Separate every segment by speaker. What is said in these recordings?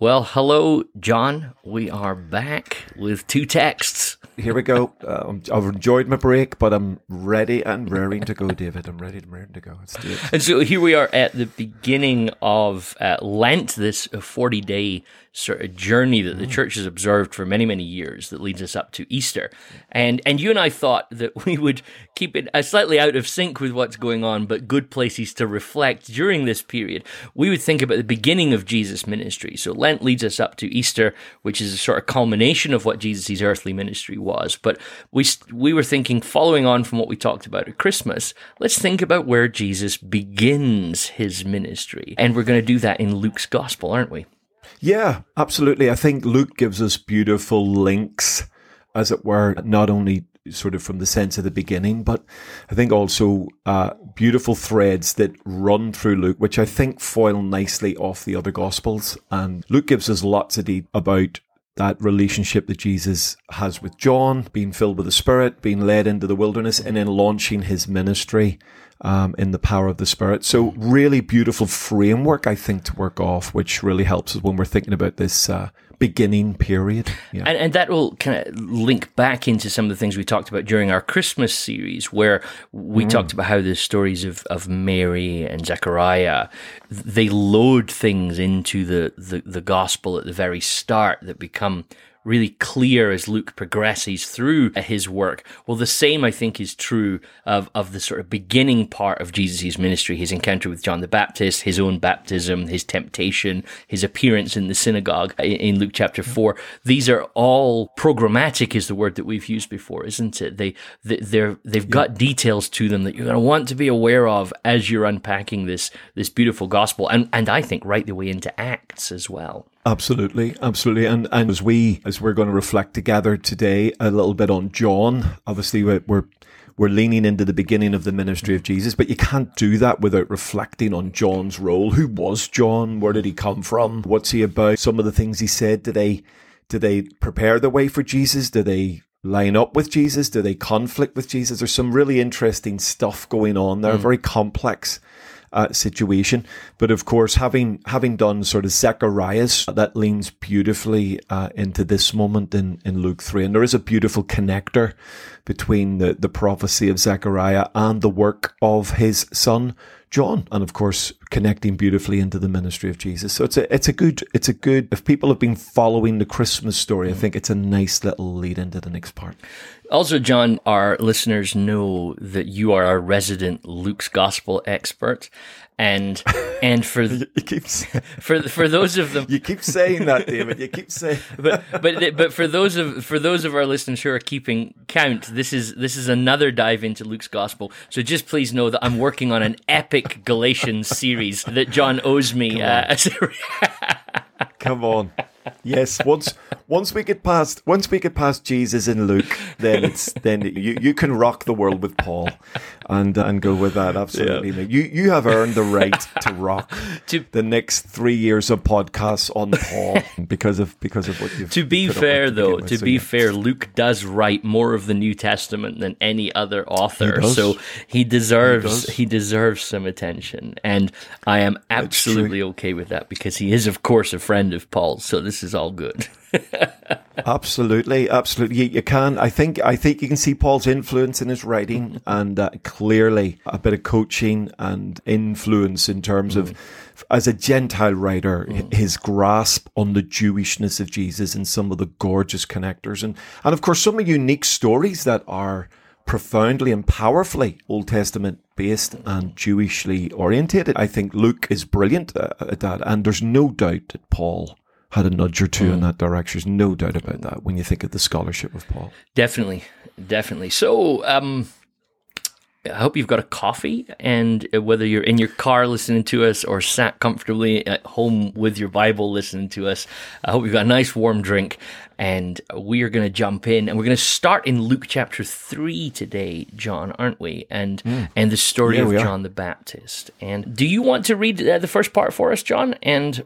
Speaker 1: Well, hello, John. We are back with two texts.
Speaker 2: Here we go. Uh, I've enjoyed my break, but I'm ready and raring to go, David. I'm ready and raring to go. Let's do it.
Speaker 1: And so here we are at the beginning of uh, Lent, this 40 day sort of journey that the mm. church has observed for many, many years that leads us up to Easter. And and you and I thought that we would keep it uh, slightly out of sync with what's going on, but good places to reflect during this period. We would think about the beginning of Jesus' ministry. So Lent leads us up to Easter, which is a sort of culmination of what Jesus' earthly ministry was. But we we were thinking, following on from what we talked about at Christmas, let's think about where Jesus begins his ministry. And we're going to do that in Luke's gospel, aren't we?
Speaker 2: Yeah, absolutely. I think Luke gives us beautiful links, as it were, not only sort of from the sense of the beginning, but I think also uh, beautiful threads that run through Luke, which I think foil nicely off the other Gospels. And Luke gives us lots of deep about that relationship that Jesus has with John, being filled with the Spirit, being led into the wilderness, and then launching his ministry um, in the power of the Spirit. So, really beautiful framework, I think, to work off, which really helps us when we're thinking about this uh, beginning period.
Speaker 1: Yeah. And, and that will kind of link back into some of the things we talked about during our Christmas series, where we mm. talked about how the stories of, of Mary and Zechariah, they load things into the, the, the gospel at the very start that become really clear as Luke progresses through uh, his work. Well, the same I think is true of, of the sort of beginning part of Jesus' ministry, his encounter with John the Baptist, his own baptism, his temptation, his appearance in the synagogue in Luke chapter four. These are all programmatic is the word that we've used before, isn't it? They, they're, they've got details to them that you're going to want to be aware of as you're unpacking this, this beautiful gospel. And, and I think right the way into Acts as well.
Speaker 2: Absolutely, absolutely, and and as we as we're going to reflect together today a little bit on John, obviously we're, we're we're leaning into the beginning of the ministry of Jesus, but you can't do that without reflecting on John's role. Who was John? Where did he come from? What's he about? Some of the things he said. Did they did they prepare the way for Jesus? Did they line up with Jesus? Do they conflict with Jesus? There's some really interesting stuff going on there, mm. very complex uh, situation. But of course, having having done sort of Zechariah's, that leans beautifully uh, into this moment in, in Luke 3. And there is a beautiful connector between the, the prophecy of Zechariah and the work of his son John, and of course connecting beautifully into the ministry of Jesus. So it's a it's a good it's a good if people have been following the Christmas story, I mm-hmm. think it's a nice little lead into the next part.
Speaker 1: Also, John, our listeners know that you are a resident Luke's gospel expert, and and for
Speaker 2: you keep
Speaker 1: for for those of them
Speaker 2: you keep saying that David. You keep saying
Speaker 1: but but but for those of for those of our listeners who are keeping count this is this is another dive into Luke's gospel. So just please know that I'm working on an epic Galatians series that John owes me
Speaker 2: Come on, uh, Come on. Yes, once once we get past once we get past Jesus and Luke, then it's then you, you can rock the world with Paul, and and go with that absolutely. Yeah. You you have earned the right to rock to, the next three years of podcasts on Paul because of because of what you've.
Speaker 1: To be fair, though, to so, be yeah. fair, Luke does write more of the New Testament than any other author, he so he deserves he, he, deserves some attention, and I am absolutely okay with that because he is, of course, a friend of Paul's. So this is all good.
Speaker 2: absolutely, absolutely. You, you, can. I think. I think you can see Paul's influence in his writing, and uh, clearly a bit of coaching and influence in terms mm. of, as a Gentile writer, mm. his grasp on the Jewishness of Jesus and some of the gorgeous connectors, and and of course some of unique stories that are profoundly and powerfully Old Testament based and Jewishly orientated. I think Luke is brilliant at that, and there's no doubt that Paul had a nudge or two mm. in that direction. There's no doubt about that when you think of the scholarship of Paul.
Speaker 1: Definitely, definitely. So, um, I hope you've got a coffee, and whether you're in your car listening to us or sat comfortably at home with your Bible listening to us, I hope you've got a nice warm drink. And we are going to jump in, and we're going to start in Luke chapter three today, John, aren't we? And mm. and the story yeah, of John the Baptist. And do you want to read uh, the first part for us, John? And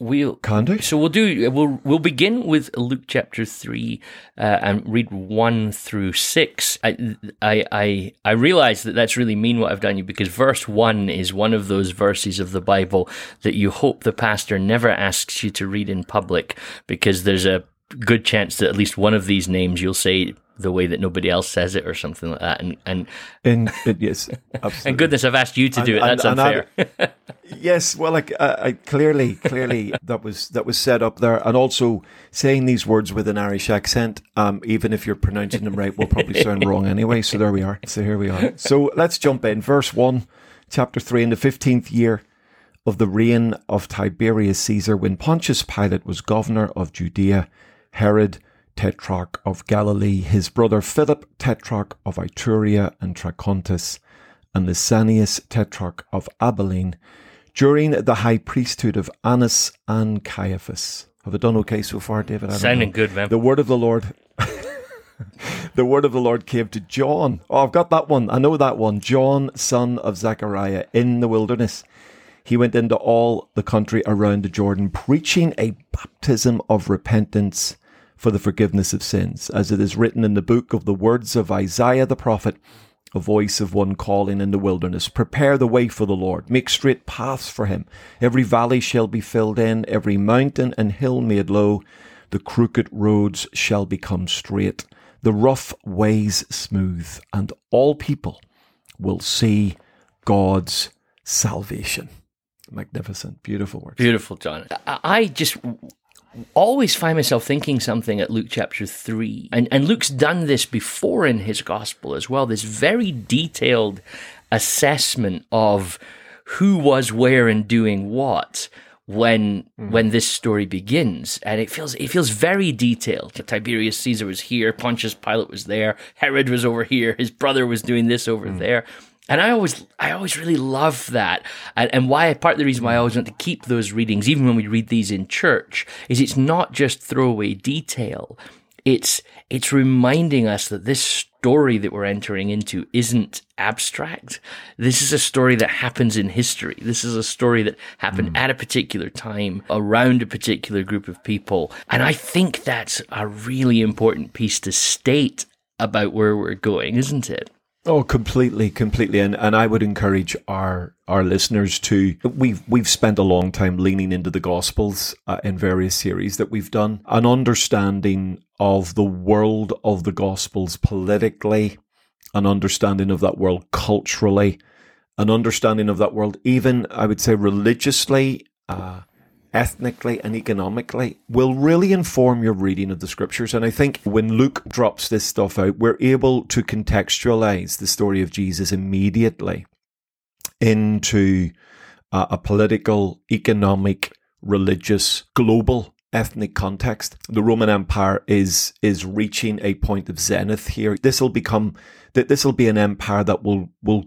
Speaker 1: We'll
Speaker 2: Can.
Speaker 1: So we'll do. We'll we'll begin with Luke chapter three uh, and read one through six. I I I, I realize that that's really mean what I've done you because verse one is one of those verses of the Bible that you hope the pastor never asks you to read in public because there's a good chance that at least one of these names you'll say the way that nobody else says it or something like that. And and
Speaker 2: it, yes, absolutely.
Speaker 1: and goodness, I've asked you to do it. That's
Speaker 2: and- and
Speaker 1: unfair.
Speaker 2: Yes, well, like uh, I clearly, clearly that was that was set up there, and also saying these words with an Irish accent, um, even if you're pronouncing them right, will probably sound wrong anyway. So there we are. So here we are. So let's jump in. Verse one, chapter three, in the fifteenth year of the reign of Tiberius Caesar, when Pontius Pilate was governor of Judea, Herod tetrarch of Galilee, his brother Philip tetrarch of Iturea and Traconitis, and Lysanias tetrarch of Abilene during the high priesthood of Annas and Caiaphas. Have I done okay so far, David?
Speaker 1: Sounding
Speaker 2: know.
Speaker 1: good, man.
Speaker 2: The word of the Lord. the word of the Lord came to John. Oh, I've got that one. I know that one. John, son of Zechariah, in the wilderness. He went into all the country around the Jordan, preaching a baptism of repentance for the forgiveness of sins, as it is written in the book of the words of Isaiah the prophet a voice of one calling in the wilderness, Prepare the way for the Lord, make straight paths for him. Every valley shall be filled in, every mountain and hill made low. The crooked roads shall become straight, the rough ways smooth, and all people will see God's salvation. Magnificent, beautiful words.
Speaker 1: Beautiful, John. I just always find myself thinking something at Luke chapter 3. And, and Luke's done this before in his gospel as well. This very detailed assessment of who was where and doing what when mm-hmm. when this story begins and it feels it feels very detailed tiberius caesar was here pontius pilate was there herod was over here his brother was doing this over mm. there and I always, I always really love that, and, and why part of the reason why I always want to keep those readings, even when we read these in church, is it's not just throwaway detail. It's it's reminding us that this story that we're entering into isn't abstract. This is a story that happens in history. This is a story that happened hmm. at a particular time around a particular group of people, and I think that's a really important piece to state about where we're going, isn't it?
Speaker 2: Oh, completely, completely, and and I would encourage our our listeners to we've we've spent a long time leaning into the Gospels uh, in various series that we've done, an understanding of the world of the Gospels politically, an understanding of that world culturally, an understanding of that world even I would say religiously. Uh, ethnically and economically will really inform your reading of the scriptures. And I think when Luke drops this stuff out, we're able to contextualize the story of Jesus immediately into a political, economic, religious, global ethnic context. The Roman Empire is is reaching a point of zenith here. This will become that this will be an empire that will will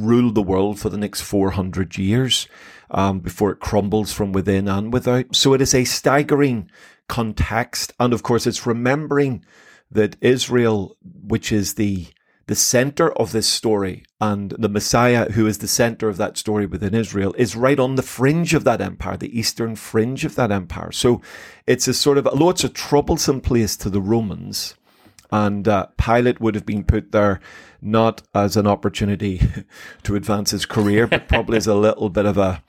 Speaker 2: rule the world for the next 400 years um, before it crumbles from within and without. So it is a staggering context. And of course, it's remembering that Israel, which is the the center of this story and the Messiah, who is the center of that story within Israel, is right on the fringe of that empire, the eastern fringe of that empire. So it's a sort of, although it's a troublesome place to the Romans, and uh, Pilate would have been put there not as an opportunity to advance his career, but probably as a little bit of a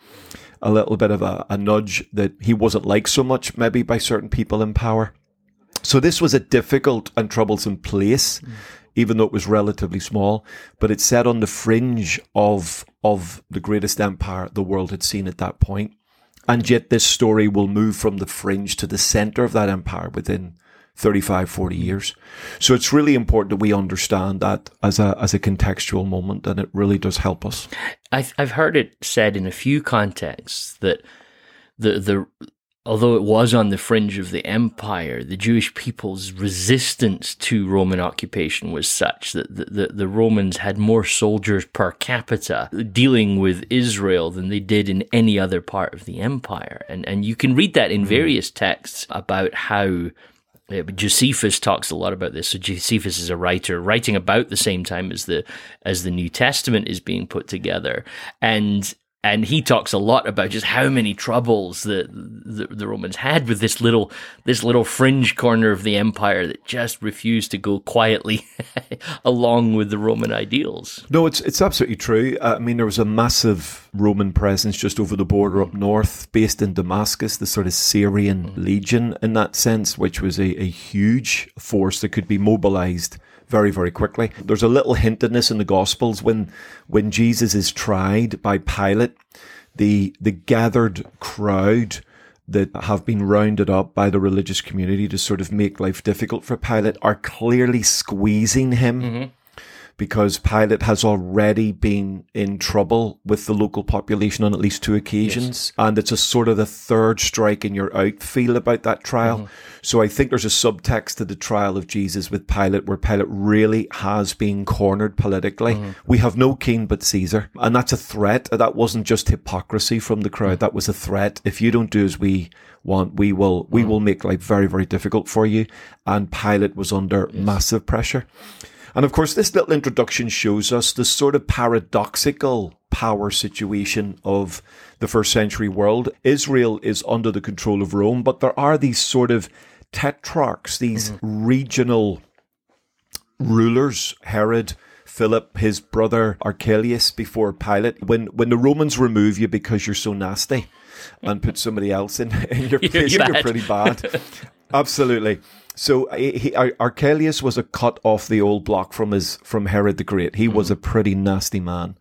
Speaker 2: a little bit of a, a nudge that he wasn't liked so much, maybe by certain people in power. So this was a difficult and troublesome place, mm. even though it was relatively small. But it sat on the fringe of of the greatest empire the world had seen at that point. And yet this story will move from the fringe to the center of that empire within 35, 40 mm-hmm. years. So it's really important that we understand that as a, as a contextual moment and it really does help us.
Speaker 1: I've, I've heard it said in a few contexts that the, the, although it was on the fringe of the empire, the Jewish people's resistance to Roman occupation was such that the, the, the, Romans had more soldiers per capita dealing with Israel than they did in any other part of the empire. And, and you can read that in mm. various texts about how Josephus talks a lot about this. So Josephus is a writer writing about the same time as the as the New Testament is being put together, and and he talks a lot about just how many troubles the, the, the Romans had with this little this little fringe corner of the empire that just refused to go quietly along with the Roman ideals.
Speaker 2: No, it's it's absolutely true. I mean, there was a massive Roman presence just over the border up north, based in Damascus, the sort of Syrian mm. legion in that sense, which was a, a huge force that could be mobilized very, very quickly. There's a little hint in this in the Gospels when when Jesus is tried by Pilate, the the gathered crowd that have been rounded up by the religious community to sort of make life difficult for Pilate are clearly squeezing him. Mm-hmm because Pilate has already been in trouble with the local population on at least two occasions. Yes. And it's a sort of the third strike and you're out feel about that trial. Mm-hmm. So I think there's a subtext to the trial of Jesus with Pilate where Pilate really has been cornered politically. Mm-hmm. We have no king but Caesar. And that's a threat. That wasn't just hypocrisy from the crowd. Mm-hmm. That was a threat. If you don't do as we want, we will, we mm-hmm. will make life very, very difficult for you. And Pilate was under yes. massive pressure. And of course, this little introduction shows us the sort of paradoxical power situation of the first century world. Israel is under the control of Rome, but there are these sort of tetrarchs, these mm-hmm. regional rulers, Herod, Philip, his brother Archelaus before Pilate. When when the Romans remove you because you're so nasty and put somebody else in, in your place, you're, you're pretty bad. Absolutely. So he, Archelaus was a cut off the old block from his from Herod the Great. He mm-hmm. was a pretty nasty man,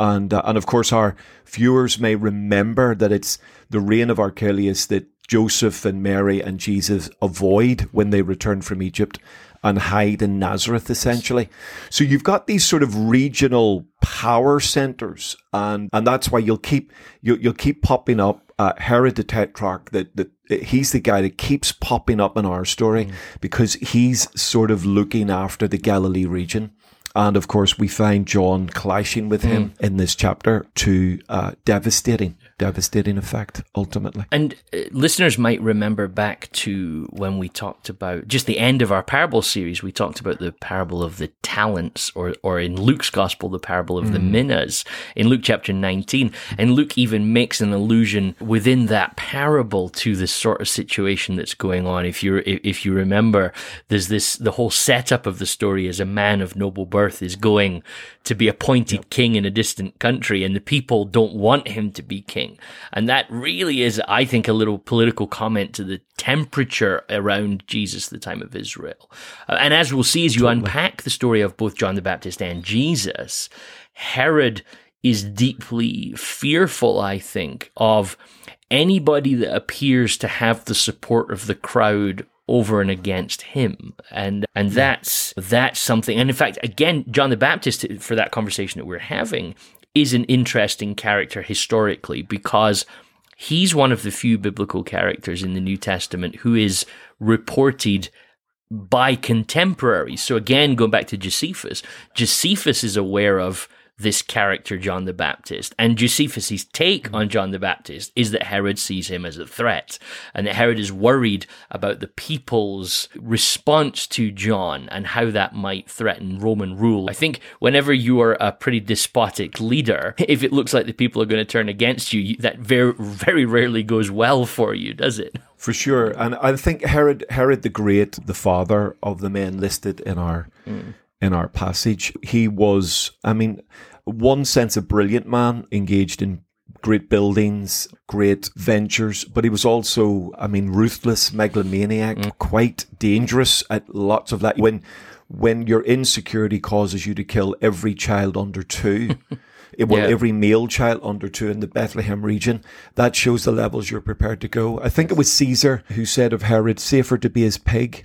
Speaker 2: and uh, and of course our viewers may remember that it's the reign of Archelaus that Joseph and Mary and Jesus avoid when they return from Egypt and hide in Nazareth, essentially. So you've got these sort of regional power centers, and and that's why you'll keep you'll, you'll keep popping up. Uh, Herod the Tetrarch, that that he's the guy that keeps popping up in our story mm. because he's sort of looking after the Galilee region. And of course, we find John clashing with him mm. in this chapter to uh, devastating devastating effect ultimately.
Speaker 1: And uh, listeners might remember back to when we talked about just the end of our parable series, we talked about the parable of the talents, or, or in Luke's gospel, the parable of mm. the minas in Luke chapter 19. And Luke even makes an allusion within that parable to the sort of situation that's going on. If you if you remember, there's this the whole setup of the story is a man of noble birth is going to be appointed yep. king in a distant country, and the people don't want him to be king. And that really is, I think, a little political comment to the temperature around Jesus, the time of Israel. Uh, and as we'll see as you totally. unpack the story of both John the Baptist and Jesus, Herod is deeply fearful, I think, of anybody that appears to have the support of the crowd over and against him and and that's that's something and in fact again John the Baptist for that conversation that we're having is an interesting character historically because he's one of the few biblical characters in the New Testament who is reported by contemporaries. So again, going back to Josephus, Josephus is aware of this character, John the Baptist. And Josephus' take on John the Baptist is that Herod sees him as a threat and that Herod is worried about the people's response to John and how that might threaten Roman rule. I think whenever you are a pretty despotic leader, if it looks like the people are going to turn against you, that very, very rarely goes well for you, does it?
Speaker 2: For sure. And I think Herod, Herod the Great, the father of the men listed in our mm in our passage. He was, I mean, one sense a brilliant man, engaged in great buildings, great ventures, but he was also, I mean, ruthless, megalomaniac, mm. quite dangerous at lots of that. When when your insecurity causes you to kill every child under two. well, yeah. every male child under two in the Bethlehem region. That shows the levels you're prepared to go. I think it was Caesar who said of Herod, safer to be his pig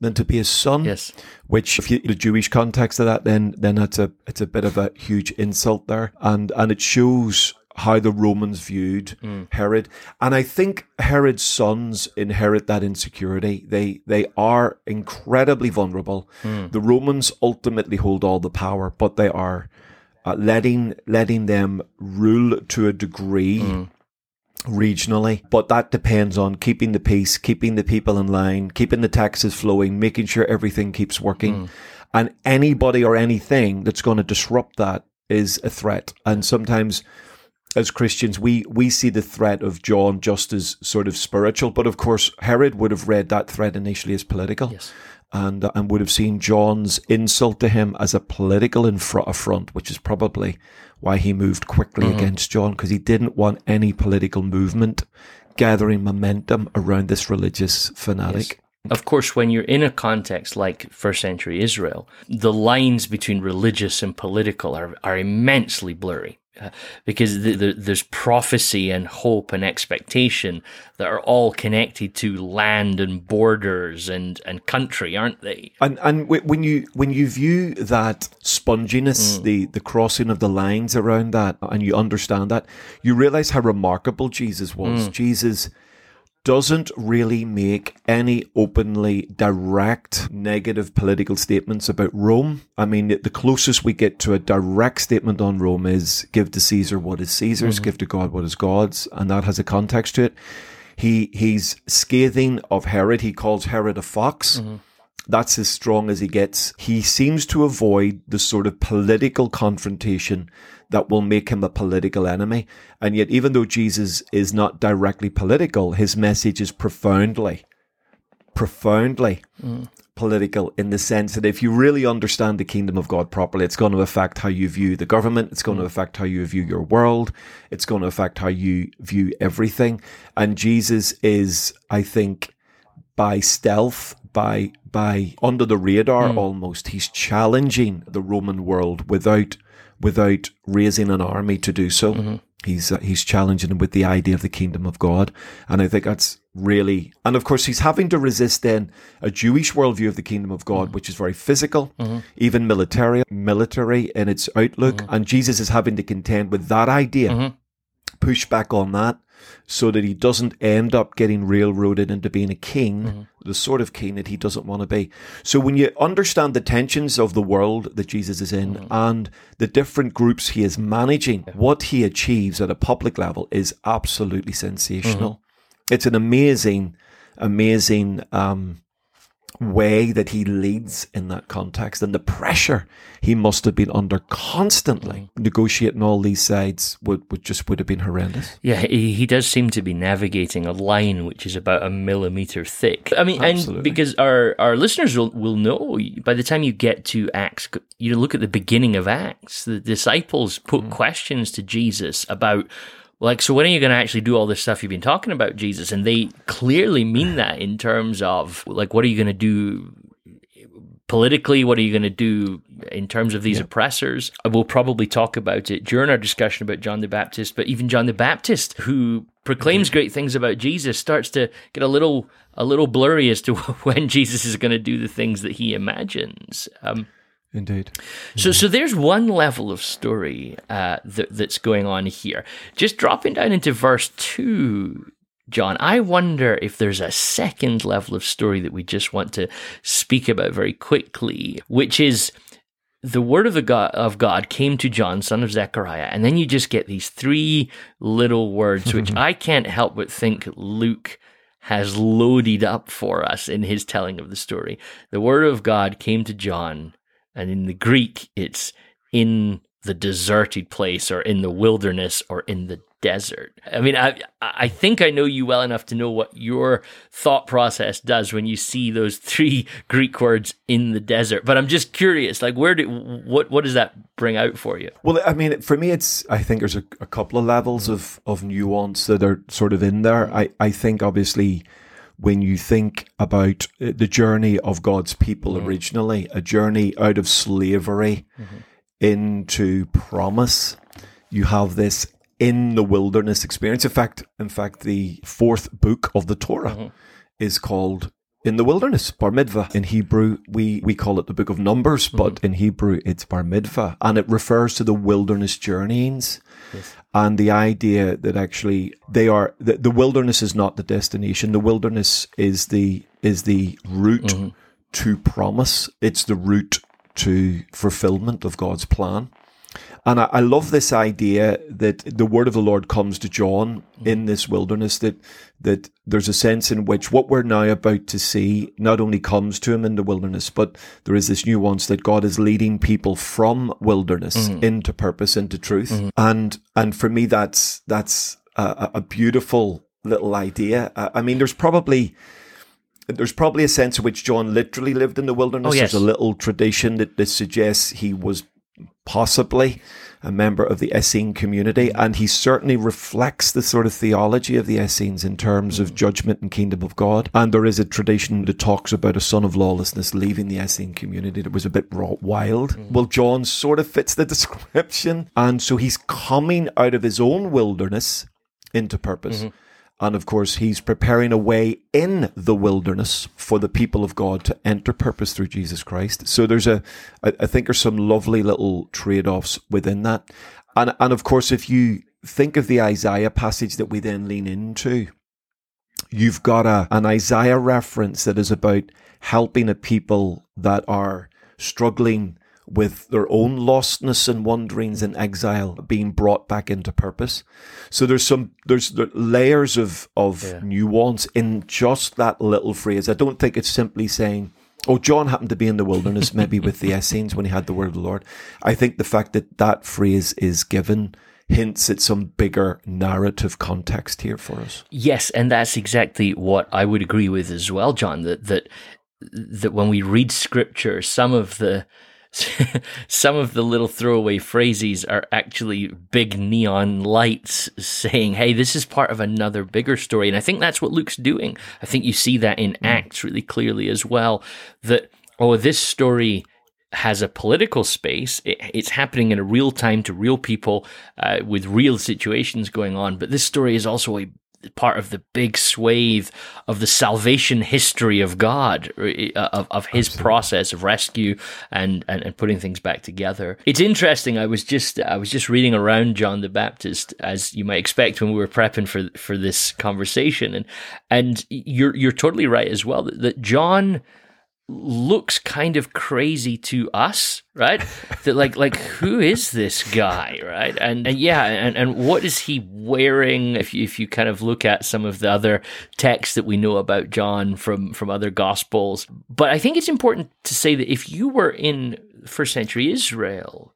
Speaker 2: than to be his son.
Speaker 1: Yes.
Speaker 2: Which, if you the Jewish context of that, then then that's a it's a bit of a huge insult there, and and it shows how the Romans viewed mm. Herod. And I think Herod's sons inherit that insecurity. They they are incredibly vulnerable. Mm. The Romans ultimately hold all the power, but they are uh, letting letting them rule to a degree. Mm regionally, but that depends on keeping the peace, keeping the people in line, keeping the taxes flowing, making sure everything keeps working. Mm. And anybody or anything that's going to disrupt that is a threat. And sometimes as Christians, we, we see the threat of John just as sort of spiritual, but of course, Herod would have read that threat initially as political.
Speaker 1: Yes.
Speaker 2: And, and would have seen John's insult to him as a political affront, which is probably why he moved quickly mm-hmm. against John, because he didn't want any political movement gathering momentum around this religious fanatic.
Speaker 1: Of course, when you're in a context like first century Israel, the lines between religious and political are, are immensely blurry. Uh, because the, the, there's prophecy and hope and expectation that are all connected to land and borders and, and country, aren't they?
Speaker 2: And and when you when you view that sponginess, the the crossing of the lines around that, and you understand that, you realize how remarkable Jesus was. Jesus doesn't really make any openly direct negative political statements about Rome. I mean, the closest we get to a direct statement on Rome is give to Caesar what is Caesar's, mm-hmm. give to God what is God's, and that has a context to it. He he's scathing of Herod. He calls Herod a fox. Mm-hmm. That's as strong as he gets. He seems to avoid the sort of political confrontation that will make him a political enemy. And yet, even though Jesus is not directly political, his message is profoundly, profoundly hmm. political in the sense that if you really understand the kingdom of God properly, it's going to affect how you view the government. It's going to hmm. affect how you view your world. It's going to affect how you view everything. And Jesus is, I think, by stealth, by by under the radar hmm. almost, he's challenging the Roman world without without raising an army to do so. Mm-hmm. He's uh, he's challenging them with the idea of the kingdom of God, and I think that's really. And of course, he's having to resist then a Jewish worldview of the kingdom of God, mm-hmm. which is very physical, mm-hmm. even military, military in its outlook. And Jesus is having to contend with that idea, push back on that, so that he doesn't end up getting railroaded into being a king, mm-hmm. the sort of king that he doesn't want to be. So when you understand the tensions of the world that Jesus is in mm-hmm. and the different groups he is managing, what he achieves at a public level is absolutely sensational. Mm-hmm. It's an amazing, amazing um, way that he leads in that context and the pressure he must have been under constantly negotiating all these sides would, would just would have been horrendous.
Speaker 1: Yeah, he, he does seem to be navigating a line which is about a millimeter thick. I mean,
Speaker 2: Absolutely.
Speaker 1: and because our, our listeners will, will know by the time you get to Acts, you look at the beginning of Acts, the disciples put mm. questions to Jesus about, like, so when are you going to actually do all this stuff you've been talking about, Jesus? And they clearly mean that in terms of, like, what are you going to do politically? What are you going to do in terms of these oppressors? We'll probably talk about it during our discussion about John the Baptist, but even John the Baptist, who proclaims great things about Jesus, starts to get a little a little blurry as to when Jesus is going to do the things that he imagines. Um,
Speaker 2: Indeed.
Speaker 1: so, so there's one level of story uh, that, that's going on here. Just dropping down into verse two, John. I wonder if there's a second level of story that we just want to speak about very quickly, which is the word of the God of God came to John, son of Zechariah, and then you just get these three little words, which I can't help but think Luke has loaded up for us in his telling of the story. The word of God came to John, and in the Greek, it's in the deserted place, or in the wilderness, or in the desert. I mean, I I think I know you well enough to know what your thought process does when you see those three Greek words in the desert. But I'm just curious, like, where do what what does that bring out for you?
Speaker 2: Well, I mean, for me, it's. I think there's a, a couple of levels of of nuance that are sort of in there. Mm-hmm. I I think obviously when you think about uh, the journey of God's people mm-hmm. originally, a journey out of slavery mm-hmm. into promise, you have this in the wilderness experience. In fact, in fact, the fourth book of the Torah mm-hmm. is called in the wilderness, Bamidbar. In Hebrew, we, we call it the book of Numbers, but in Hebrew, it's Bamidbar. And it refers to the wilderness journeyings. And the idea that actually they are, the, the wilderness is not the destination. The wilderness is the, is the route mm-hmm. to promise. It's the route to fulfillment of God's plan. And I, I love this idea that the word of the Lord comes to John in this wilderness, that, that there's a sense in which what we're now about to see not only comes to him in the wilderness, but there is this nuance that God is leading people from wilderness into purpose, into truth. And, and for me, that's, that's a, a beautiful little idea. Uh, I mean, there's probably, there's probably a sense in which John literally lived in the wilderness.
Speaker 1: Oh, yes.
Speaker 2: There's a little tradition that, that suggests he was possibly a member of the Essene community, mm-hmm. and he certainly reflects the sort of theology of the Essenes in terms of mm-hmm. judgment and kingdom of God. And there is a tradition that talks about a son of lawlessness leaving the Essene community that was a bit wild. Mm-hmm. Well, John sort of fits the description, and so he's coming out of his own wilderness into purpose. And of course, he's preparing a way in the wilderness for the people of God to enter purpose through Jesus Christ. So there's a, I think there's some lovely little trade offs within that. And, and of course, if you think of the Isaiah passage that we then lean into, you've got a, an Isaiah reference that is about helping a people that are struggling with their own lostness and wanderings in exile being brought back into purpose. So there's some there's there layers of of
Speaker 1: Yeah.
Speaker 2: nuance in just that little phrase. I don't think it's simply saying Oh, John happened to be in the wilderness, maybe with the Essenes when he had the word of the Lord. I think the fact that that phrase is given hints at some bigger narrative context here for us.
Speaker 1: Yes, and that's exactly what I would agree with as well, John. That that that when we read scripture, some of the some of the little throwaway phrases are actually big neon lights saying, "Hey, this is part of another bigger story." And I think that's what Luke's doing. I think you see that in Acts really clearly as well. That oh, this story has a political space. It, it's happening in a real time to real people uh, with real situations going on. But this story is also a part of the big swathe of the salvation history of God, uh, of, of his process of rescue and, and, and putting things back together. It's interesting. I was just, I was just reading around John the Baptist, as you might expect when we were prepping for, for this conversation. And, and you're, you're totally right as well that, that John, looks kind of crazy to us, right? that like like who is this guy, right? And and yeah, and, and what is he wearing? If you, if you kind of look at some of the other texts that we know about John from from other gospels, but I think it's important to say that if you were in first century Israel,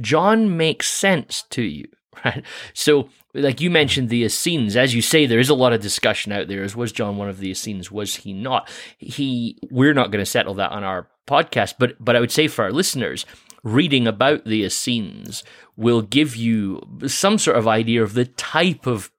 Speaker 1: John makes sense to you, right? So, like you mentioned, the Essenes, as you say, there is a lot of discussion out there. As was John one of the Essenes? Was he not? He. We're not going to settle that on our podcast, but but I would say for our listeners, reading about the Essenes will give you some sort of idea of the type of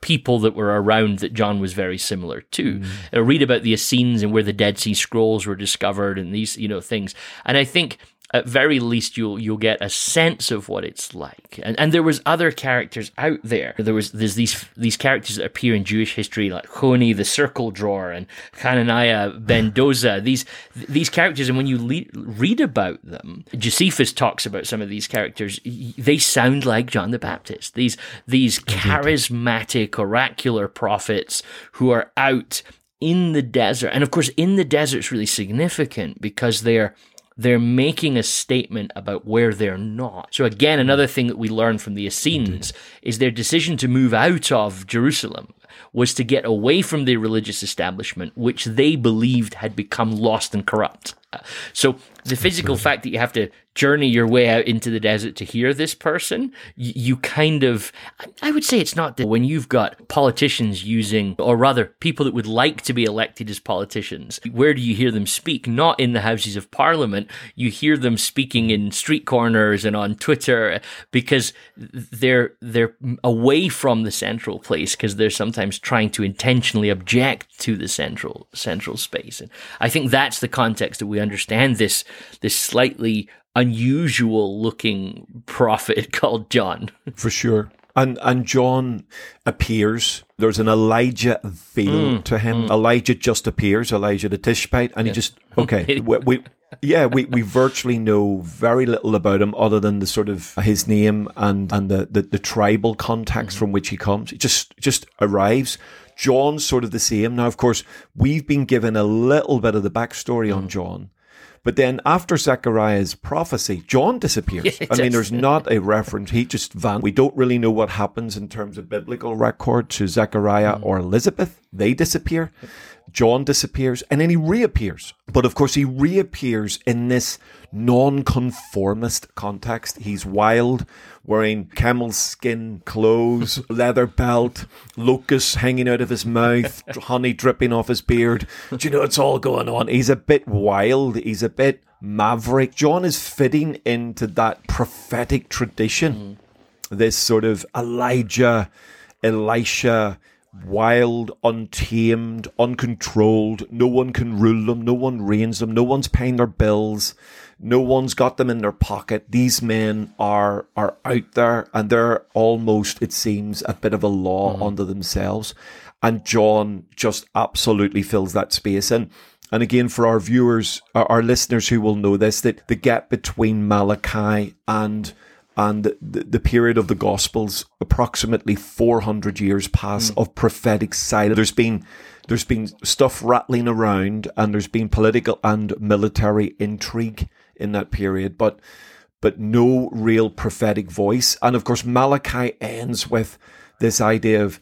Speaker 1: people that were around that John was very similar to. Uh, read about the Essenes and where the Dead Sea Scrolls were discovered and these, you know, things. And I think at very least you'll you'll get a sense of what it's like. And and there was other characters out there. There was there's these these characters that appear in Jewish history like Honi the circle drawer and Hanina ben Dosa. These these characters and when you le- read about them, Josephus talks about some of these characters. They sound like John the Baptist. These these charismatic oracular prophets who are out in the desert. And of course in the desert's really significant because they're they're making a statement about where they're not. So again, another thing that we learn from the Essenes is their decision to move out of Jerusalem was to get away from the religious establishment, which they believed had become lost and corrupt. So the physical fact that you have to journey your way out into the desert to hear this person, you, you kind of, I- I would say it's not that when you've got politicians using, or rather people that would like to be elected as politicians, where do you hear them speak? Not in the houses of parliament. You hear them speaking in street corners and on Twitter because they're, they're away from the central place because they're sometimes trying to intentionally object to the central, central space. And I think that's the context that we understand this, this slightly unusual looking prophet called John.
Speaker 2: For sure. And and John appears. There's an Elijah feel mm, to him. Mm. Elijah just appears. Elijah the Tishbite, and he just okay. we, we yeah we, we virtually know very little about him other than the sort of his name and and the the, the tribal context from which he comes. He just just arrives. John's sort of the same. Now, of course, we've been given a little bit of the backstory on mm. John. But then after Zechariah's prophecy, John disappears.
Speaker 1: Yeah,
Speaker 2: I mean, there's not a reference. He just van. We don't really know what happens in terms of biblical record to Zechariah mm. or Elizabeth. They disappear. John disappears and then he reappears. But of course, he reappears in this non-conformist context. He's wild, wearing camel skin clothes, leather belt, locusts hanging out of his mouth, honey dripping off his beard. Do you know it's all going on? He's a bit wild. He's a bit maverick. John is fitting into that prophetic tradition. Mm. This sort of Elijah, Elisha, wild, untamed, uncontrolled. No one can rule them. No one reigns them. No one's paying their bills. No one's got them in their pocket. These men are are out there, and they're almost, it seems, a bit of a law mm-hmm. unto themselves. And John just absolutely fills that space in. And again, for our viewers, our, our listeners who will know this, that the gap between Malachi and and the, the period of the Gospels, approximately 400 years pass hmm. of prophetic silence. There's been there's been stuff rattling around, and there's been political and military intrigue in that period, but but no real prophetic voice. And of course, Malachi ends with this idea of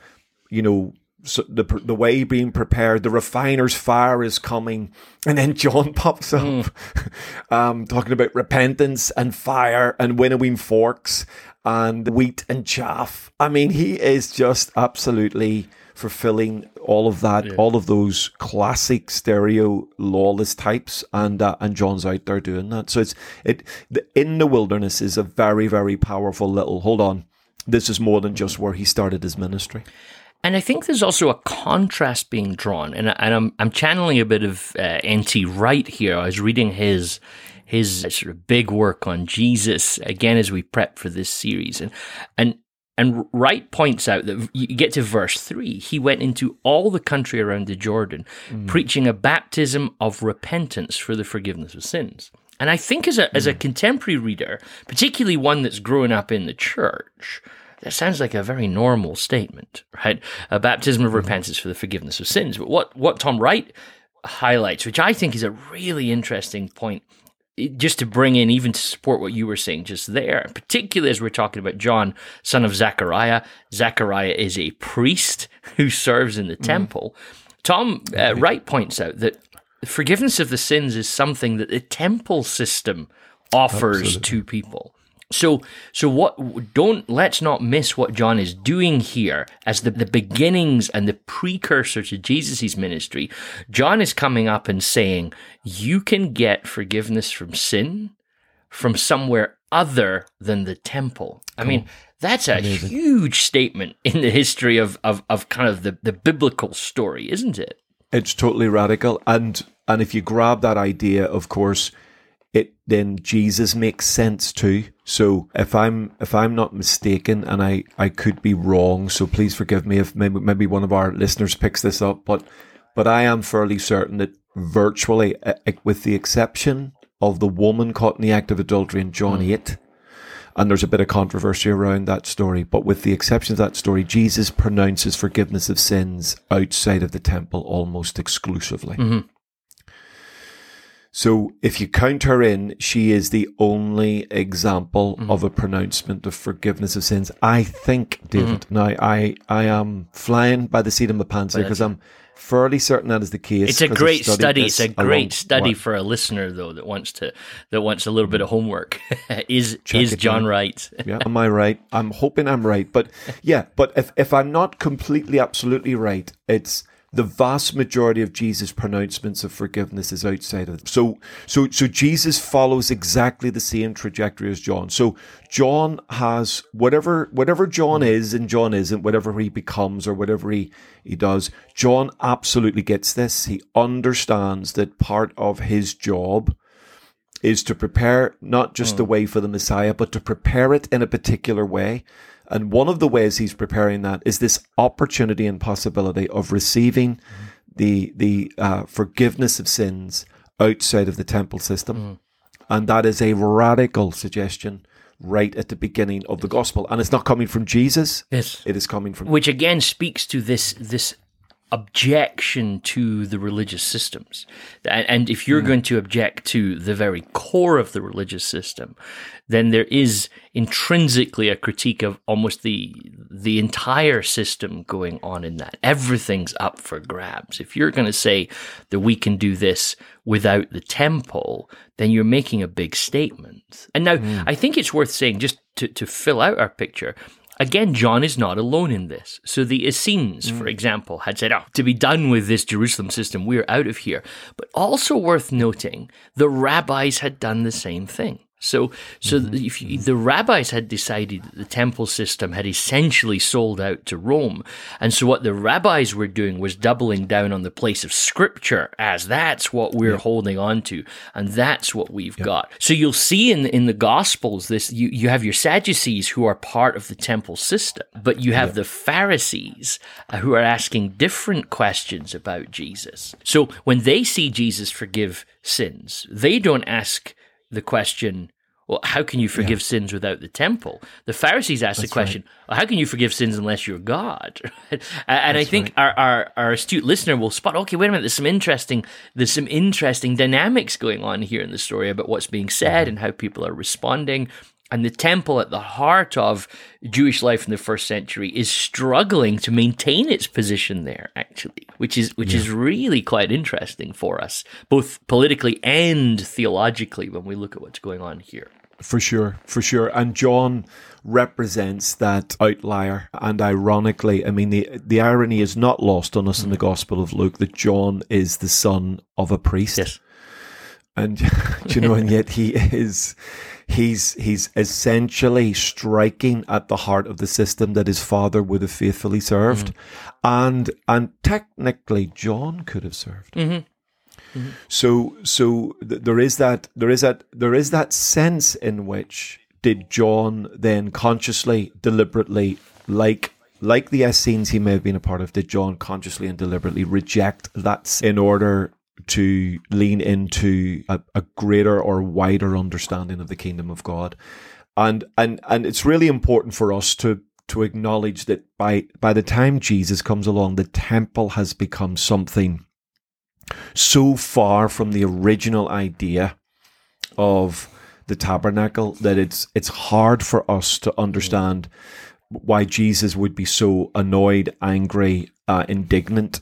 Speaker 2: you know so the the way being prepared, the refiner's fire is coming, and then John pops up, um, talking about repentance and fire and winnowing forks and wheat and chaff. I mean, he is just absolutely fulfilling all of that, all of those classic stereo lawless types, and uh, and John's out there doing that. So it's it the, in the wilderness is a very very powerful little. Hold on, this is more than just where he started his ministry.
Speaker 1: And I think there's also a contrast being drawn, and, and I'm I'm channeling a bit of uh, N.T. Wright here. I was reading his his uh, sort of big work on Jesus again as we prep for this series, and and and Wright points out that you get to verse three. He went into all the country around the Jordan, mm. preaching a baptism of repentance for the forgiveness of sins. And I think as a as a mm. contemporary reader, particularly one that's grown up in the church, that sounds like a very normal statement, right? A baptism of mm-hmm. repentance for the forgiveness of sins. But what, what Tom Wright highlights, which I think is a really interesting point, just to bring in, even to support what you were saying just there, particularly as we're talking about John, son of Zechariah. Zechariah is a priest who serves in the mm-hmm. temple. Tom uh, mm-hmm. Wright points out that forgiveness of the sins is something that the temple system offers to people. So, so what? Don't let's not miss what John is doing here as the, the beginnings and the precursor to Jesus' ministry. John is coming up and saying, you can get forgiveness from sin from somewhere other than the temple. I mean, that's a huge statement in the history of, of, of kind of the, the biblical story, isn't it?
Speaker 2: It's totally radical, and and if you grab that idea, of course, it then Jesus makes sense too. So if I'm if I'm not mistaken, and I I could be wrong, so please forgive me if maybe maybe one of our listeners picks this up, but but I am fairly certain that virtually, uh, with the exception of the woman caught in the act of adultery in John eight. And there's a bit of controversy around that story, but with the exception of that story, Jesus pronounces forgiveness of sins outside of the temple almost exclusively. So if you count her in, she is the only example mm-hmm. of a pronouncement of forgiveness of sins. I think, mm-hmm. David. Now, I I am flying by the seat of my pants here because I'm fairly certain that is the case.
Speaker 1: It's a great study. It's a great study for a listener though that wants to that wants a little bit of mm-hmm. homework. is
Speaker 2: Check
Speaker 1: is John
Speaker 2: out.
Speaker 1: right?
Speaker 2: yeah, am I right? I'm hoping I'm right, but yeah, but if if I'm not completely absolutely right, it's the vast majority of Jesus' pronouncements of forgiveness is outside of it. So so so Jesus follows exactly the same trajectory as John. So John has whatever whatever John is and John isn't, whatever he becomes or whatever he, he does, John absolutely gets this. He understands that part of his job is to prepare not just the hmm. way for the Messiah, but to prepare it in a particular way. And one of the ways he's preparing that is this opportunity and possibility of receiving the the uh, forgiveness of sins outside of the temple system, and that is a radical suggestion right at the beginning of the gospel. And it's not coming from Jesus;
Speaker 1: Yes.
Speaker 2: it is coming from
Speaker 1: Which again speaks to this this objection to the religious systems. And, if you're mm. going to object to the very core of the religious system, then there is intrinsically a critique of almost the the entire system going on in that. Everything's up for grabs. If you're going to say that we can do this without the temple, then you're making a big statement. And now mm. I think it's worth saying just to, to fill out our picture, Again, John is not alone in this. So the Essenes, mm. for example, had said, oh, to be done with this Jerusalem system, we're out of here. But also worth noting, the rabbis had done the same thing. So, so mm-hmm. if you, the rabbis had decided that the temple system had essentially sold out to Rome, and so what the rabbis were doing was doubling down on the place of Scripture as that's what we're yeah. holding on to, and that's what we've yeah. got. So you'll see in in the Gospels this you you have your Sadducees who are part of the temple system, but you have yeah. the Pharisees uh, who are asking different questions about Jesus. So when they see Jesus forgive sins, they don't ask the question, well, how can you forgive yeah. sins without the temple? The Pharisees asked That's the question, right. well, how can you forgive sins unless you're God? and That's I think right. our, our, our astute listener will spot, okay, wait a minute, there's some interesting, there's some interesting dynamics going on here in the story about what's being said mm-hmm. and how people are responding. And the temple at the heart of Jewish life in the first century is struggling to maintain its position there, actually, which is which yeah. is really quite interesting for us, both politically and theologically, when we look at what's going on here.
Speaker 2: For sure, for sure. And John represents that outlier. And ironically, I mean, the, the irony is not lost on us in the mm. Gospel of Luke that John is the son of a priest.
Speaker 1: Yes.
Speaker 2: And, you know, and yet he is he's he's essentially striking at the heart of the system that his father would have faithfully served, mm-hmm. and and technically John could have served. Mm-hmm. Mm-hmm. So so th- there is that there is that there is that sense in which did John then consciously, deliberately, like like the Essenes he may have been a part of, did John consciously and deliberately reject that in order to lean into a, a greater or wider understanding of the kingdom of God. And and and it's really important for us to to acknowledge that by by the time Jesus comes along, the temple has become something so far from the original idea of the tabernacle that it's it's hard for us to understand why Jesus would be so annoyed, angry, uh, indignant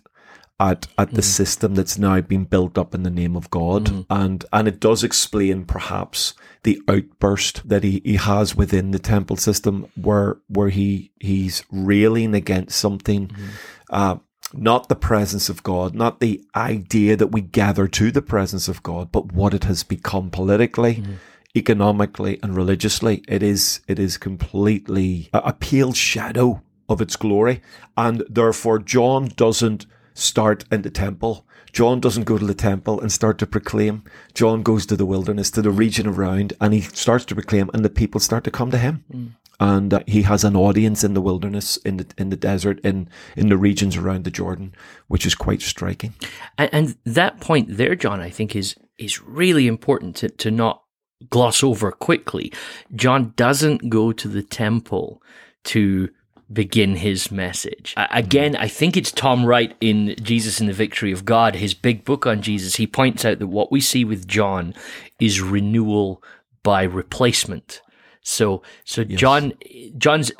Speaker 2: at at the mm. system that's now been built up in the name of God, mm. and and it does explain perhaps the outburst that he, he has within the temple system, where where he he's railing against something. Mm. Uh, not the presence of God, not the idea that we gather to the presence of God, but what it has become politically, mm economically, and religiously. It is it is completely a, a pale shadow of its glory, and therefore John doesn't start in the temple. John doesn't go to the temple and start to proclaim. John goes to the wilderness, to the region around, and he starts to proclaim, and the people start to come to him. Mm. And uh, he has an audience in the wilderness, in the in the desert, in in the regions around the Jordan, which is quite striking.
Speaker 1: And, and that point there, John, I think is is really important to to not gloss over quickly. John doesn't go to the temple to begin his message. Again, I think it's Tom Wright in Jesus and the Victory of God, his big book on Jesus. He points out that what we see with John is renewal by replacement. So, so yes. John, John's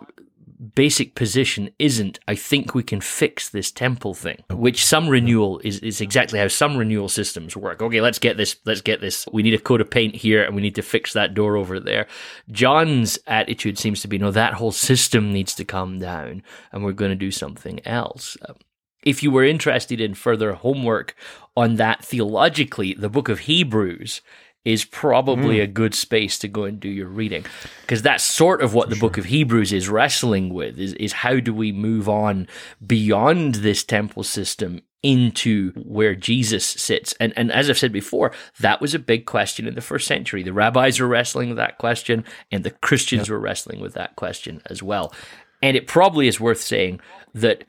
Speaker 1: basic position isn't, I think we can fix this temple thing, which some renewal is, is exactly how some renewal systems work. Okay, let's get this, let's get this. We need a coat of paint here and we need to fix that door over there. John's attitude seems to be, no, that whole system needs to come down and we're going to do something else. If you were interested in further homework on that theologically, the book of Hebrews is probably mm. a good space to go and do your reading because that's sort of what For the sure. book of Hebrews is wrestling with is is how do we move on beyond this temple system into where Jesus sits. And and as I've said before, that was a big question in the first century. The rabbis were wrestling with that question and the Christians yep. were wrestling with that question as well. And it probably is worth saying that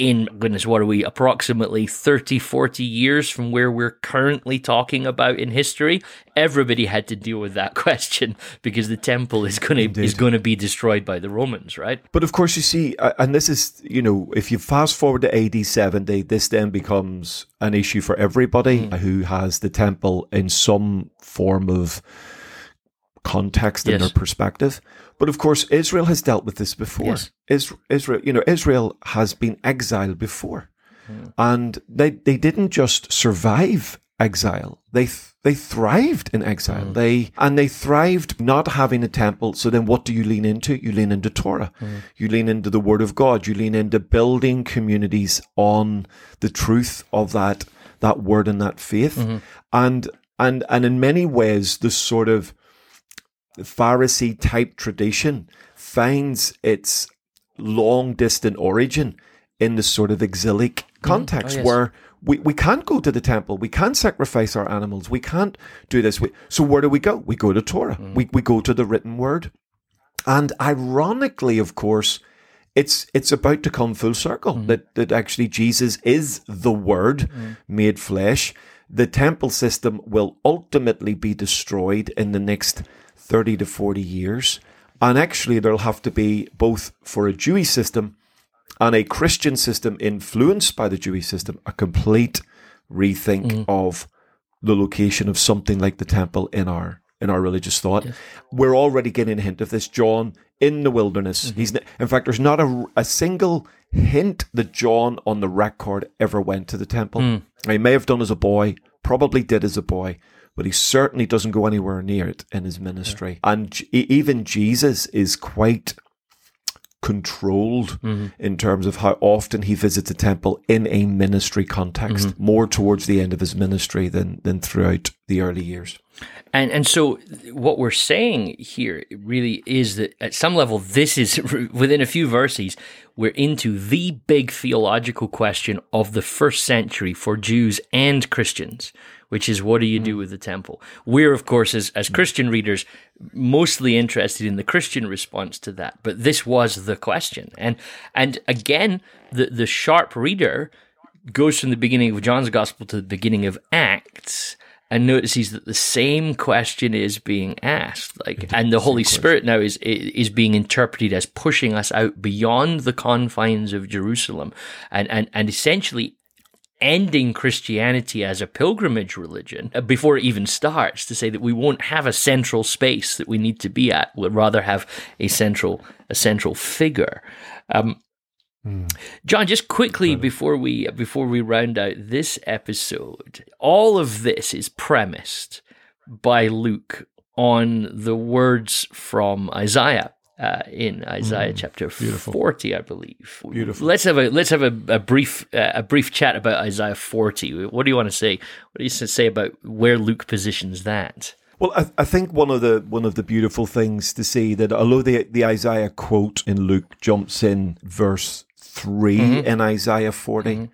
Speaker 1: in goodness what are we approximately 30 40 years from where we're currently talking about in history everybody had to deal with that question because the temple is going to is going to be destroyed by the romans right
Speaker 2: but of course you see and this is you know if you fast forward to AD 70 this then becomes an issue for everybody mm. who has the temple in some form of context yes. and their perspective. But of course, Israel has dealt with this before. Yes. Israel, you know, Israel has been exiled before, mm. and they they didn't just survive exile; they th- they thrived in exile. Mm. They and they thrived not having a temple. So then, what do you lean into? You lean into Torah. Mm. You lean into the Word of God. You lean into building communities on the truth of that that word and that faith. Mm-hmm. And and and in many ways, the sort of Pharisee type tradition finds its long distant origin in the sort of exilic mm-hmm. context mm. oh, yes. where we, we can't go to the temple. We can't sacrifice our animals. We can't do this. We, so where do we go? We go to Torah. Mm. We, we go to the written word. And ironically, of course, it's it's about to come full circle mm. that, that actually Jesus is the word mm. made flesh. The temple system will ultimately be destroyed in the next 30 to 40 years. And actually, there'll have to be both for a Jewish system and a Christian system influenced by the Jewish system a complete rethink mm. of the location of something like the temple in our in our religious thought. Yes. We're already getting a hint of this. John in the wilderness. Mm-hmm. He's in fact, there's not a, a single hint that John on the record ever went to the temple. Mm. He may have done as a boy, probably did as a boy, but he certainly doesn't go anywhere near it in his ministry. Yeah. And even Jesus is quite controlled mm-hmm. in terms of how often he visits a temple in a ministry context, mm-hmm. more towards the end of his ministry than than throughout the early years.
Speaker 1: And and so what we're saying here really is that at some level this is within a few verses we're into the big theological question of the first century for Jews and Christians which is what do you do mm. with the temple? We're, of course, as, as Christian readers, mostly interested in the Christian response to that. But this was the question. And, and again, the, the sharp reader goes from the beginning of John's gospel to the beginning of Acts and notices that the same question is being asked like and the holy spirit now is is being interpreted as pushing us out beyond the confines of jerusalem and and and essentially ending Christianity as a pilgrimage religion uh, before it even starts to say that we won't have a central space that we need to be at. We'll rather have a central a central figure. Um, mm. John, just quickly before we before we round out this episode, all of this is premised by Luke on the words from Isaiah uh, in Isaiah mm, chapter beautiful. forty, I believe.
Speaker 2: Beautiful.
Speaker 1: Let's have a let's have a, a brief uh, a brief chat about Isaiah forty. What do you want to say? What do you say about where Luke positions that?
Speaker 2: Well, I, I, think one of the one of the beautiful things to see that although the the Isaiah quote in Luke jumps in verse 3 mm-hmm. in Isaiah 40 mm-hmm.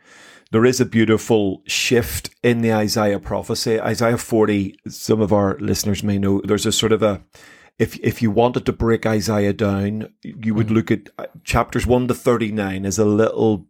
Speaker 2: there is a beautiful shift in the Isaiah prophecy. Isaiah forty, some of our listeners may know, there's a sort of a if if you wanted to break Isaiah down, you would mm-hmm. look at uh, chapters one to thirty nine as a little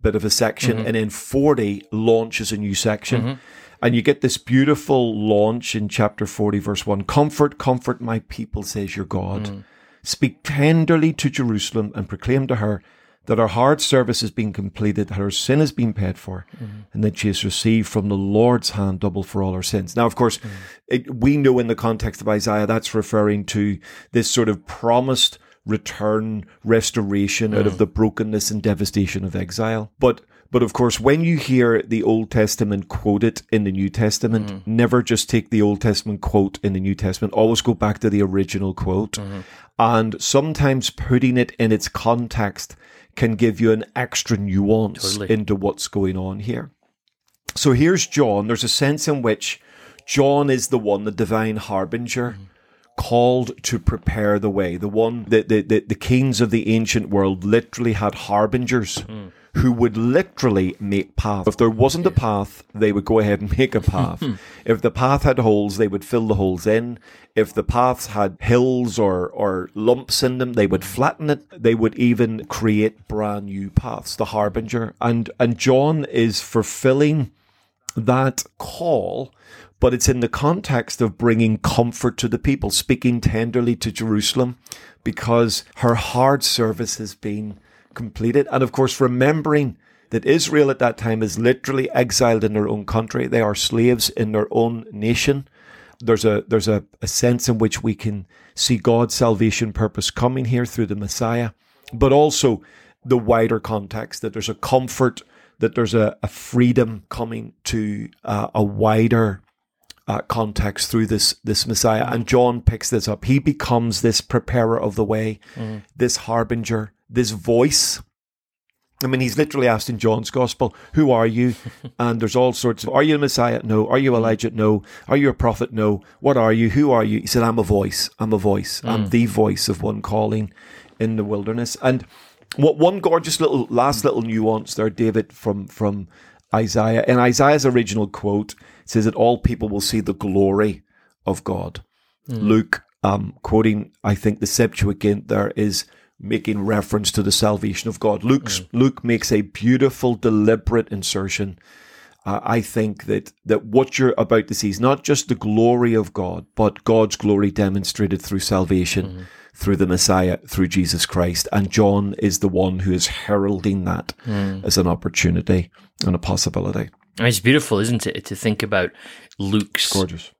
Speaker 2: bit of a section, mm-hmm. and then forty launches a new section. Mm-hmm. And you get this beautiful launch in chapter 40, verse 1. Comfort, comfort my people, says your God. Mm. Speak tenderly to Jerusalem and proclaim to her that her hard service has been completed, that her sin has been paid for, mm-hmm. and that she has received from the Lord's hand double for all her sins. Now, of course, mm-hmm. it, we know in the context of Isaiah that's referring to this sort of promised return, restoration mm-hmm. out of mm. the brokenness and devastation of exile. But but of course, when you hear the Old Testament quoted in the New Testament, mm. never just take the Old Testament quote in the New Testament. Always go back to the original quote. Mm-hmm. And sometimes putting it in its context can give you an extra nuance totally. into what's going on here. So here's John. There's a sense in which John is the one, the divine harbinger. Mm-hmm called to prepare the way. The one, the, the, the, the, kings of the ancient world literally had harbingers mm. Who would literally make paths. If there wasn't a path, they would go ahead and make a path. Hmm. if the path had holes, they would fill the holes in. If the paths had hills or, or lumps in them, they would flatten it. They would even create brand new paths, the harbinger. And, and John is fulfilling that call, but it's in the context of bringing comfort to the people, speaking tenderly to Jerusalem, because her hard service has been completed. And of course, remembering that Israel at that time is literally exiled in their own country. They are slaves in their own nation. There's a there's a, a sense in which we can see God's salvation purpose coming here through the Messiah, but also the wider context that there's a comfort, that there's a, a freedom coming to uh, a wider uh, context through this this Messiah. And John picks this up. He becomes this preparer of the way, mm. this harbinger, this voice. I mean, he's literally asked in John's gospel, Who are you? And there's all sorts of, Are you a Messiah? No. Are you Elijah? No. Are you a prophet? No. What are you? Who are you? He said, I'm a voice. I'm a voice. Mm. I'm the voice of one calling in the wilderness. And what one gorgeous little, last little nuance there, David, from, from Isaiah. In Isaiah's original quote, says that all people will see the glory of God. Mm. Luke, um, quoting, I think, the Septuagint there, is making reference to the salvation of God. Luke's, mm. Luke makes a beautiful, deliberate insertion. Uh, I think that, that what you're about to see is not just the glory of God, but God's glory demonstrated through salvation, mm. through the Messiah, through Jesus Christ. And John is the one who is heralding that mm. as an opportunity and a possibility.
Speaker 1: It's beautiful, isn't it, to think about Luke's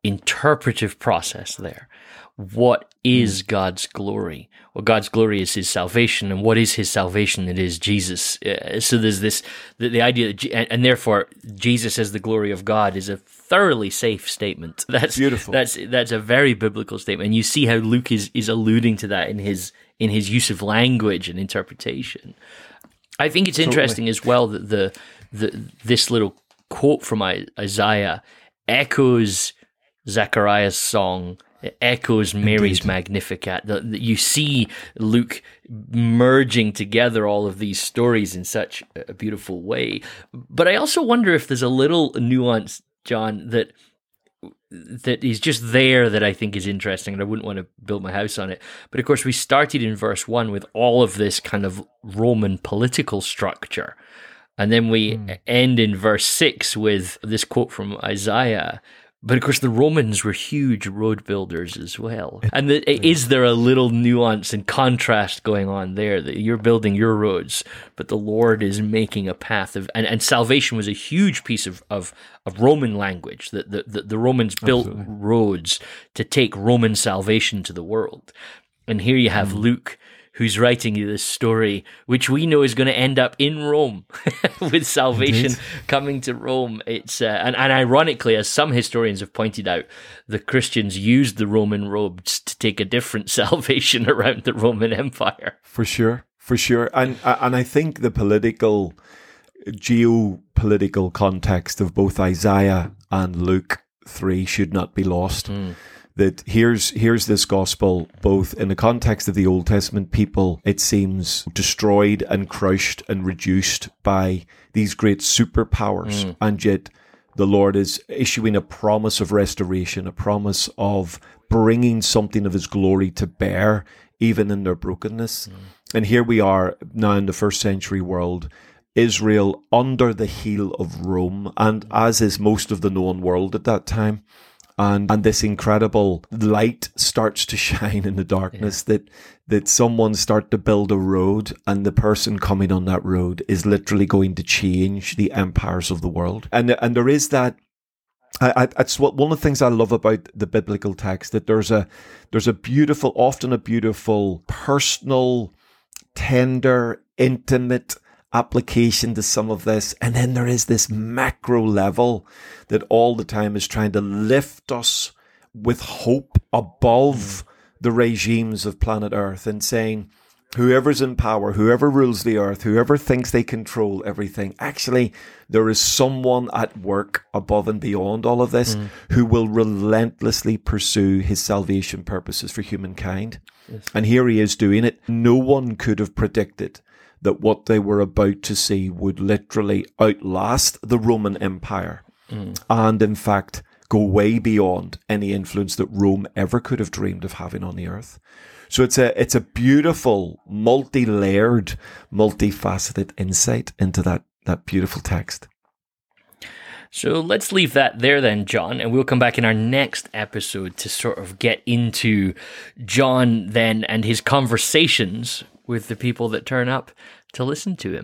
Speaker 1: interpretive process there what is mm. God's glory? Well, God's glory is His salvation, and what is His salvation? It is Jesus. Uh, so there's this the, the idea, that, and, and, therefore Jesus as the glory of God is a thoroughly safe statement. That's
Speaker 2: beautiful.
Speaker 1: That's that's a very biblical statement, and you see how Luke is is alluding to that in his in his use of language and interpretation. I think it's interesting as well that the the this little quote from Isaiah echoes Zechariah's song it echoes Mary's Indeed. Magnificat. The, the, you see Luke merging together all of these stories in such a beautiful way. But I also wonder if there's a little nuance, John, that that is just there that I think is interesting, and I wouldn't want to build my house on it. But of course, we started in verse one with all of this kind of Roman political structure. And then we mm. end in verse six with this quote from Isaiah but of course, the Romans were huge road builders as well. And the, is there a little nuance and contrast going on there that you're building your roads, but the Lord is making a path of, and, and salvation was a huge piece of, of, of Roman language that the, the, the, Romans built Absolutely. roads to take Roman salvation to the world. And here you have mm. Luke who's writing you this story, which we know is going to end up in Rome with salvation Indeed. coming to Rome. It's uh, and, and ironically, as some historians have pointed out, the Christians used the Roman robes to take a different salvation around the Roman Empire.
Speaker 2: For sure, for sure, and and I think the political, geopolitical context of both Isaiah and Luke three should not be lost. Mm that here's here's this gospel both in the context of the Old Testament people it seems destroyed and crushed and reduced by these great superpowers mm. and yet the Lord is issuing a promise of restoration a promise of bringing something of his glory to bear even in their brokenness mm. and here we are now in the first century world Israel under the heel of Rome and as is most of the known world at that time and and this incredible light starts to shine in the darkness yeah. that that someone start to build a road and the person coming on that road is literally going to change the empires of the world and and there is that I, I, it's what one of the things I love about the biblical text that there's a there's a beautiful, often a beautiful, personal, tender, intimate application to some of this. And then there is this macro level that all the time is trying to lift us with hope above mm. the regimes of planet Earth and saying, whoever's in power, whoever rules the earth, whoever thinks they control everything, actually, there is someone at work above and beyond all of this mm. who will relentlessly pursue his salvation purposes for humankind. Yes. And here he is doing it. No one could have predicted that what they were about to see would literally outlast the Roman Empire. And in fact, go way beyond any influence that Rome ever could have dreamed of having on the earth. So it's a it's a beautiful, multi-layered, multifaceted insight into that that beautiful text.
Speaker 1: So let's leave that there then, John, and we'll come back in our next episode to sort of get into John then and his conversations with the people that turn up to listen to him.